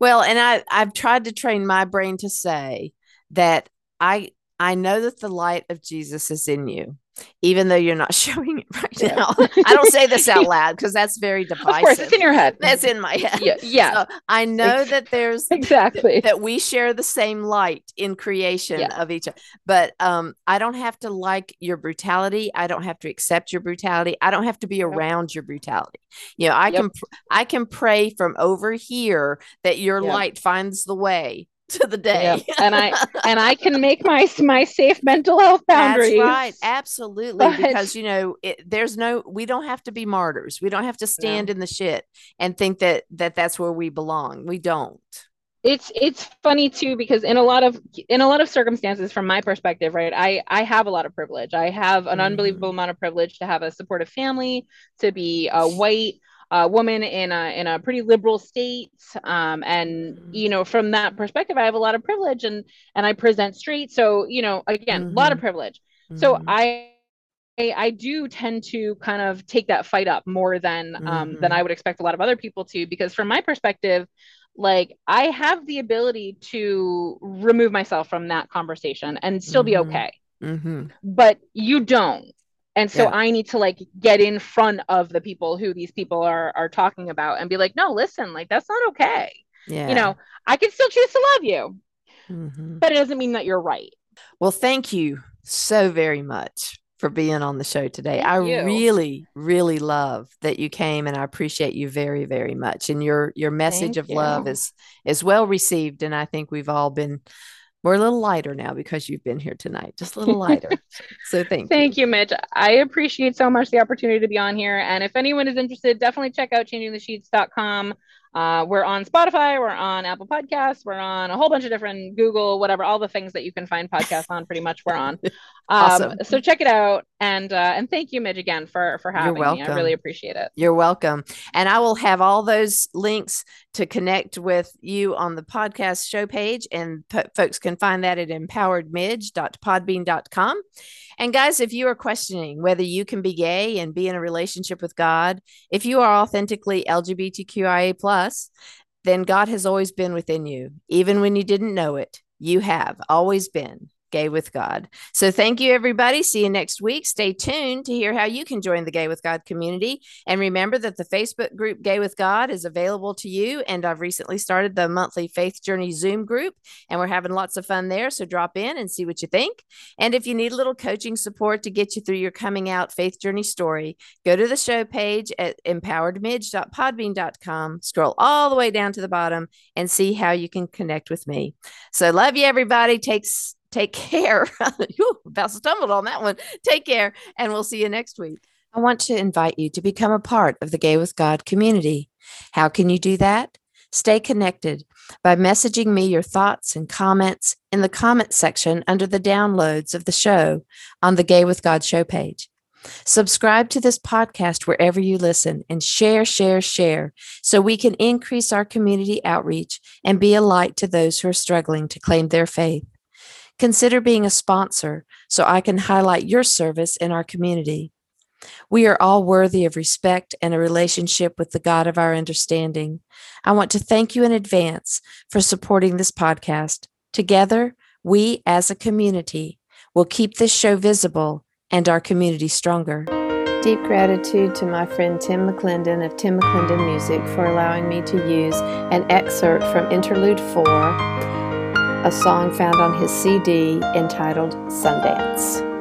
Well, and I I've tried to train my brain to say that I I know that the light of Jesus is in you, even though you're not <laughs> showing it right yeah. now. I don't say this out <laughs> loud because that's very divisive. Of course, it's in your head. That's in my head. Yeah. yeah. So I know that there's <laughs> exactly th- that we share the same light in creation yeah. of each other. But um, I don't have to like your brutality. I don't have to accept your brutality. I don't have to be around your brutality. You know, I yep. can I can pray from over here that your yep. light finds the way <laughs> to the day. and I <laughs> and I can make my my safe mental health boundaries. That's right. Absolutely. But, because you know, it, there's no we don't have to be martyrs. We don't have to stand no. in the shit and think that that that's where we belong. We don't. It's it's funny too because in a lot of in a lot of circumstances from my perspective, right? I I have a lot of privilege. I have an mm. unbelievable amount of privilege to have a supportive family, to be a white a woman in a in a pretty liberal state um, and mm-hmm. you know from that perspective i have a lot of privilege and and i present straight so you know again a mm-hmm. lot of mm-hmm. privilege mm-hmm. so i I do tend to kind of take that fight up more than um, than I mm-hmm. would expect a lot of other people to, because from my perspective, like I have the ability to remove myself from that conversation and still be mm-hmm. okay. Mm-hmm. But you don't and so yeah. i need to like get in front of the people who these people are are talking about and be like no listen like that's not okay yeah. you know i can still choose to love you mm-hmm. but it doesn't mean that you're right well thank you so very much for being on the show today thank i you. really really love that you came and i appreciate you very very much and your your message thank of you. love is is well received and i think we've all been we're a little lighter now because you've been here tonight, just a little lighter. <laughs> so thank, thank you. you, Midge. I appreciate so much the opportunity to be on here. And if anyone is interested, definitely check out changingthesheets.com. Uh, we're on Spotify, we're on Apple Podcasts, we're on a whole bunch of different Google, whatever, all the things that you can find podcasts on. Pretty much, we're on. <laughs> Um, awesome. So check it out. And uh, and thank you, Midge, again for for having me. I really appreciate it. You're welcome. And I will have all those links to connect with you on the podcast show page, and p- folks can find that at empoweredmidge.podbean.com. And guys, if you are questioning whether you can be gay and be in a relationship with God, if you are authentically LGBTQIA plus, then God has always been within you, even when you didn't know it. You have always been. Gay with God. So thank you, everybody. See you next week. Stay tuned to hear how you can join the Gay with God community. And remember that the Facebook group Gay with God is available to you. And I've recently started the monthly Faith Journey Zoom group, and we're having lots of fun there. So drop in and see what you think. And if you need a little coaching support to get you through your coming out faith journey story, go to the show page at empoweredmidge.podbean.com, scroll all the way down to the bottom, and see how you can connect with me. So love you, everybody. Takes Take care. <laughs> Whew, about stumbled on that one. Take care, and we'll see you next week. I want to invite you to become a part of the Gay with God community. How can you do that? Stay connected by messaging me your thoughts and comments in the comment section under the downloads of the show on the Gay with God show page. Subscribe to this podcast wherever you listen and share, share, share so we can increase our community outreach and be a light to those who are struggling to claim their faith. Consider being a sponsor so I can highlight your service in our community. We are all worthy of respect and a relationship with the God of our understanding. I want to thank you in advance for supporting this podcast. Together, we as a community will keep this show visible and our community stronger. Deep gratitude to my friend Tim McClendon of Tim McClendon Music for allowing me to use an excerpt from Interlude 4 a song found on his CD entitled Sundance.